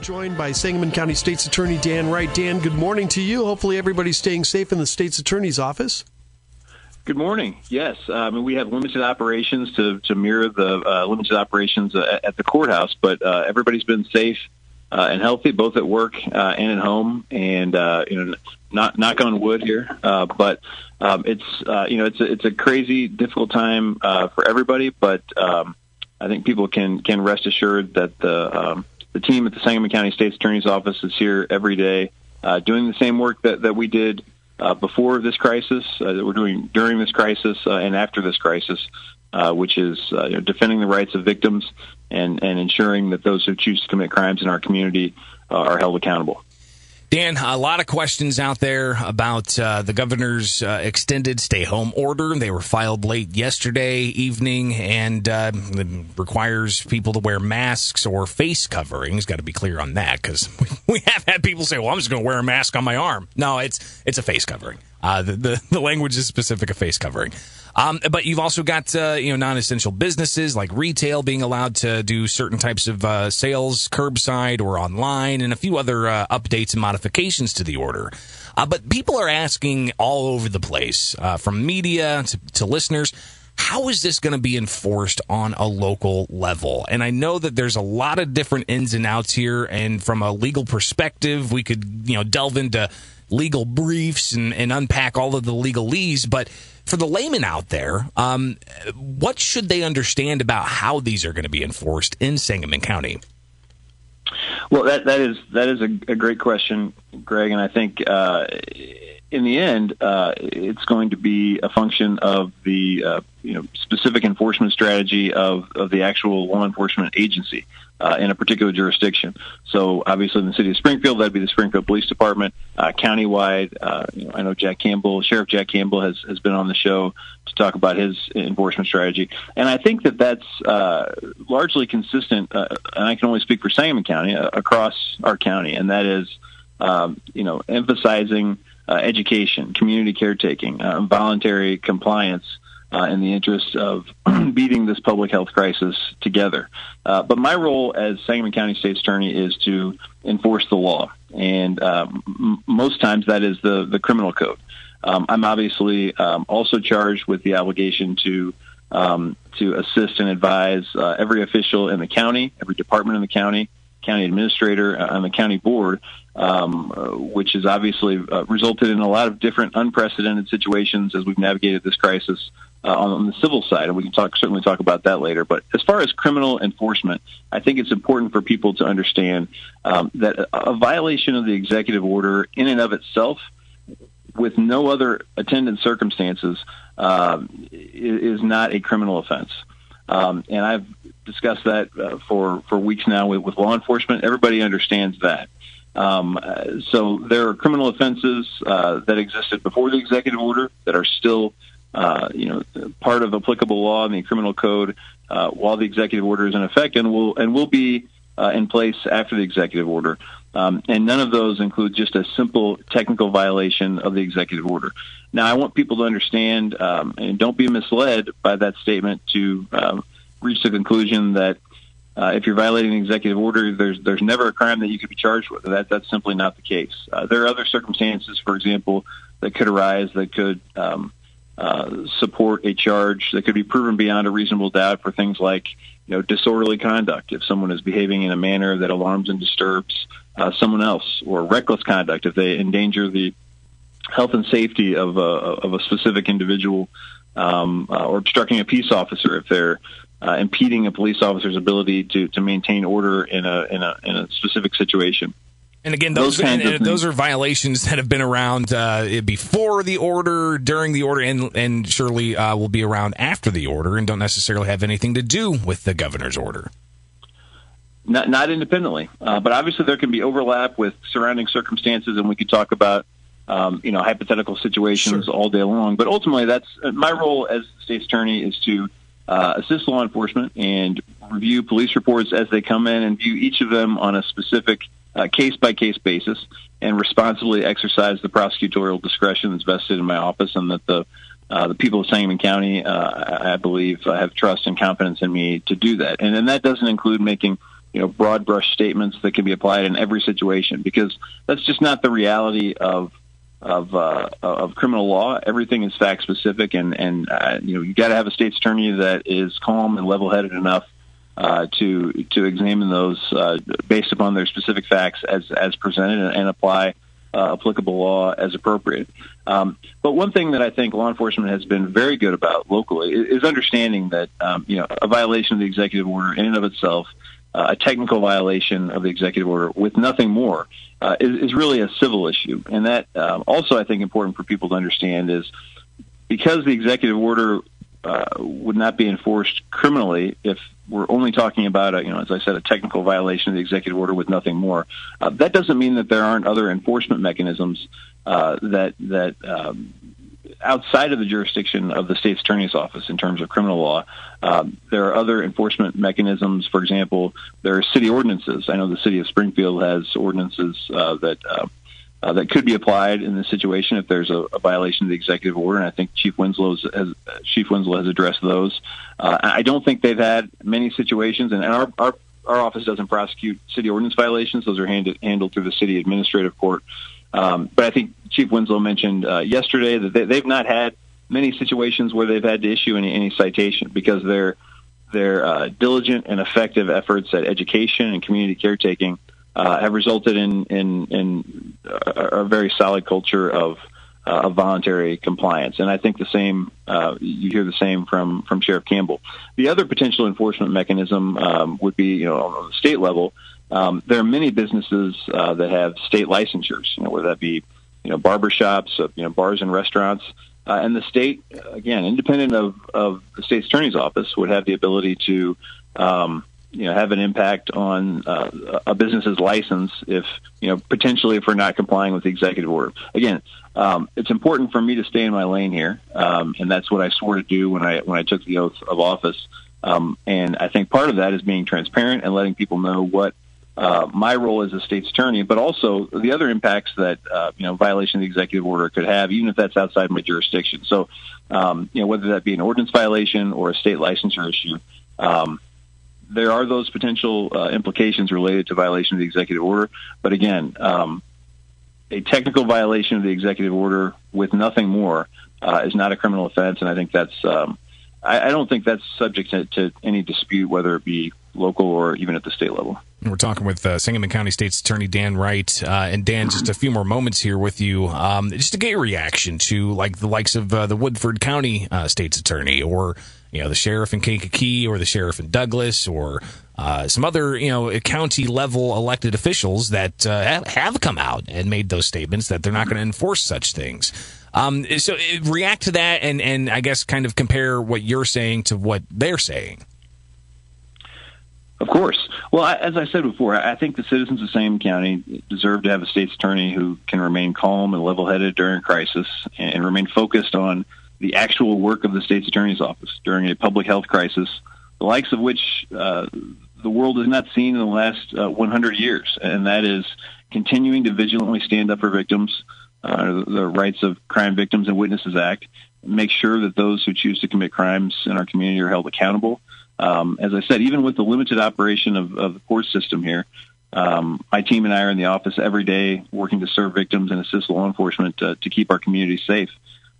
joined by Sangamon County State's Attorney Dan Wright. Dan, good morning to you. Hopefully, everybody's staying safe in the state's attorney's office. Good morning. Yes, mean we have limited operations to, to mirror the uh, limited operations uh, at the courthouse, but uh, everybody's been safe uh, and healthy, both at work uh, and at home. And you know, not knock on wood here, but um, it's you know it's a, it's a crazy, difficult time for everybody. But um, I think people can can rest assured that the um, the team at the Sangamon County State's Attorney's Office is here every day, uh, doing the same work that, that we did uh, before this crisis, uh, that we're doing during this crisis uh, and after this crisis, uh, which is uh, you know, defending the rights of victims and, and ensuring that those who choose to commit crimes in our community are held accountable. Dan, a lot of questions out there about uh, the governor's uh, extended stay home order. They were filed late yesterday evening and uh, requires people to wear masks or face coverings. Got to be clear on that because we have had people say, well, I'm just going to wear a mask on my arm. No, it's, it's a face covering. Uh, the, the, the language is specific a face covering. Um, but you've also got uh, you know non-essential businesses like retail being allowed to do certain types of uh, sales curbside or online, and a few other uh, updates and modifications to the order. Uh, but people are asking all over the place, uh, from media to, to listeners. How is this going to be enforced on a local level? And I know that there's a lot of different ins and outs here. And from a legal perspective, we could, you know, delve into legal briefs and, and unpack all of the legalese. But for the layman out there, um, what should they understand about how these are going to be enforced in Sangamon County? Well, that that is that is a, a great question, Greg, and I think uh, in the end, uh, it's going to be a function of the uh, you know specific enforcement strategy of of the actual law enforcement agency uh, in a particular jurisdiction. So obviously in the city of Springfield, that'd be the Springfield Police Department. Uh, countywide, uh, you know, I know Jack Campbell, Sheriff Jack Campbell has, has been on the show to talk about his enforcement strategy. And I think that that's uh, largely consistent, and I can only speak for Sangamon County, across our county, and that is, um, you know, emphasizing education, community caretaking, voluntary compliance, uh, in the interest of beating this public health crisis together. Uh, but my role as Sangamon County State's Attorney is to enforce the law, and uh, m- most times that is the the criminal code. Um, I'm obviously um, also charged with the obligation to um, to assist and advise uh, every official in the county, every department in the county, county administrator uh, on the county board, um, uh, which has obviously uh, resulted in a lot of different unprecedented situations as we've navigated this crisis uh, on, the civil side, and we can talk certainly talk about that later. But as far as criminal enforcement, I think it's important for people to understand um, that a, a violation of the executive order, in and of itself, with no other attendant circumstances, uh, is, not a criminal offense. Um, and I've discussed that uh, for for weeks now with, with law enforcement. Everybody understands that. Um, so there are criminal offenses uh, that existed before the executive order that are still uh, you know, part of applicable law in the criminal code uh, while the executive order is in effect, and will and will be uh, in place after the executive order. Um, and none of those include just a simple technical violation of the executive order. Now, I want people to understand um, and don't be misled by that statement to um, reach the conclusion that uh, if you're violating an executive order, there's there's never a crime that you could be charged with. That that's simply not the case. Uh, there are other circumstances, for example, that could arise that could um, uh, support a charge that could be proven beyond a reasonable doubt for things like you know disorderly conduct if someone is behaving in a manner that alarms and disturbs uh, someone else or reckless conduct if they endanger the health and safety of a, of a specific individual um, uh, or obstructing a peace officer if they're uh, impeding a police officer's ability to, to maintain order in a, in a in a specific situation. And again, those those, and, and those are violations that have been around uh, before the order, during the order, and and surely uh, will be around after the order, and don't necessarily have anything to do with the governor's order. Not not independently, uh, but obviously there can be overlap with surrounding circumstances, and we could talk about um, you know hypothetical situations sure. all day long. But ultimately, that's uh, my role as state's attorney is to uh, assist law enforcement and review police reports as they come in, and view each of them on a specific case by case basis and responsibly exercise the prosecutorial discretion that's vested in my office, and that the uh, the people of Sangamon County, uh, I believe, uh, have trust and confidence in me to do that. And then that doesn't include making you know broad brush statements that can be applied in every situation because that's just not the reality of of uh, of criminal law. Everything is fact specific, and and uh, you know you got to have a state's attorney that is calm and level headed enough uh, to to examine those uh, based upon their specific facts as as presented and, and apply uh, applicable law as appropriate. Um, but one thing that I think law enforcement has been very good about locally is, understanding that um, you know a violation of the executive order in and of itself, uh, a technical violation of the executive order with nothing more, uh, is, is, really a civil issue. And that um, also I think important for people to understand is because the executive order uh, would not be enforced criminally if we're only talking about a, you know, as I said, a technical violation of the executive order with nothing more. Uh, that doesn't mean that there aren't other enforcement mechanisms uh, that that um, outside of the jurisdiction of the state's attorney's office in terms of criminal law. Um, there are other enforcement mechanisms. For example, there are city ordinances. I know the city of Springfield has ordinances uh, that uh, uh, that could be applied in this situation if there's a, a, violation of the executive order. And I think Chief Winslow has, Chief Winslow has addressed those. Uh, I don't think they've had many situations, and, and our, our our office doesn't prosecute city ordinance violations; those are handed, handled through the city administrative court. Um, but I think Chief Winslow mentioned uh, yesterday that they, they've not had many situations where they've had to issue any, any citation because their their uh, diligent and effective efforts at education and community caretaking uh, have resulted in in, in a, a, very solid culture of uh, of voluntary compliance, and I think the same. Uh, you hear the same from from Sheriff Campbell. The other potential enforcement mechanism um, would be, you know, on the state level. Um, there are many businesses uh, that have state licensures, you know, whether that be, you know, barbershops, uh, you know, bars and restaurants. Uh, and the state, again, independent of, of the state's attorney's office, would have the ability to um, you know have an impact on uh, a business's license if you know potentially if we're not complying with the executive order. Again, um, it's important for me to stay in my lane here, um, and that's what I swore to do when I when I took the oath of office. Um, and I think part of that is being transparent and letting people know what uh, my role as a state's attorney, but also the other impacts that uh, you know violation of the executive order could have, even if that's outside my jurisdiction. So, um, you know, whether that be an ordinance violation or a state licensure issue. Um, there are those potential uh, implications related to violation of the executive order. But again, um, a technical violation of the executive order with nothing more uh, is not a criminal offense, and I think that's um, I, I, don't think that's subject to, to, any dispute, whether it be local or even at the state level. We're talking with uh, Sangamon County State's Attorney Dan Wright, uh, and Dan, just a few more moments here with you, um, just to get your reaction to like the likes of uh, the Woodford County uh, State's Attorney or you know, the sheriff in Kankakee or the sheriff in Douglas or uh, some other, you know, county level elected officials that uh, have come out and made those statements that they're not going to enforce such things. Um, so react to that and, and I guess kind of compare what you're saying to what they're saying. Of course. Well, I, as I said before, I think the citizens of Sangamon County deserve to have a state's attorney who can remain calm and level-headed during a crisis and remain focused on the actual work of the state's attorney's office during a public health crisis, the likes of which uh, the world has not seen in the last uh, 100 years, and that is continuing to vigilantly stand up for victims, uh, the Rights of Crime Victims and Witnesses Act, make sure that those who choose to commit crimes in our community are held accountable. Um, as I said, even with the limited operation of, of the court system here, um, my team and I are in the office every day working to serve victims and assist law enforcement to, to keep our community safe.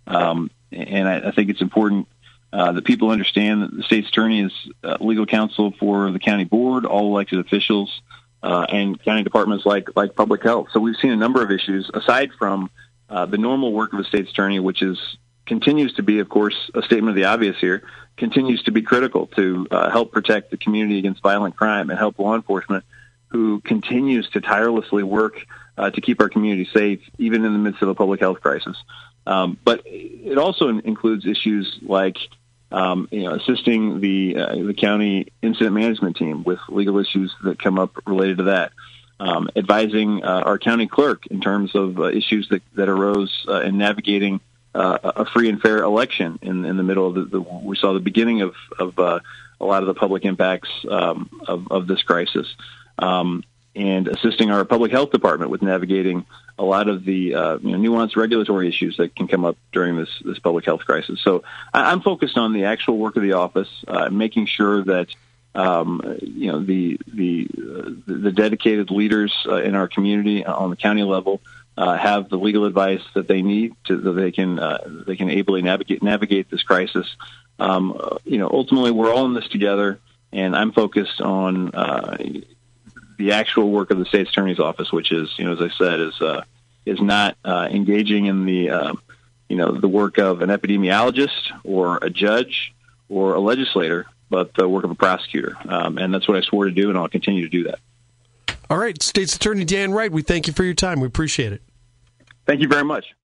Um, and I, I think it's important uh, that people understand that the state's attorney is uh, legal counsel for the county board, all elected officials, uh, and county departments like like public health. So we've seen a number of issues aside from uh, the normal work of the state's attorney, which is continues to be, of course, a statement of the obvious here, continues to be critical to uh, help protect the community against violent crime and help law enforcement who continues to tirelessly work uh, to keep our community safe, even in the midst of a public health crisis. Um, but it also includes issues like um, you know, assisting the uh, the county incident management team with legal issues that come up related to that, um, advising uh, our county clerk in terms of uh, issues that that arose uh, in navigating uh, a free and fair election in, in the middle of the, the we saw the beginning of of uh, a lot of the public impacts um, of, of this crisis. Um, and assisting our public health department with navigating a lot of the uh, you know, nuanced regulatory issues that can come up during this this public health crisis. So I, am focused on the actual work of the office, uh, making sure that um, you know the the uh, the dedicated leaders uh, in our community on the county level uh, have the legal advice that they need to that they can uh, they can ably navigate navigate this crisis. Um, you know, ultimately, we're all in this together, and I'm focused on uh, the actual work of the state's attorney's office, which is, you know, as I said, is uh, is not uh, engaging in the uh, you know the work of an epidemiologist or a judge or a legislator, but the work of a prosecutor, um, and that's what I swore to do, and I'll continue to do that. All right, State's Attorney Dan Wright, we thank you for your time. We appreciate it. Thank you very much.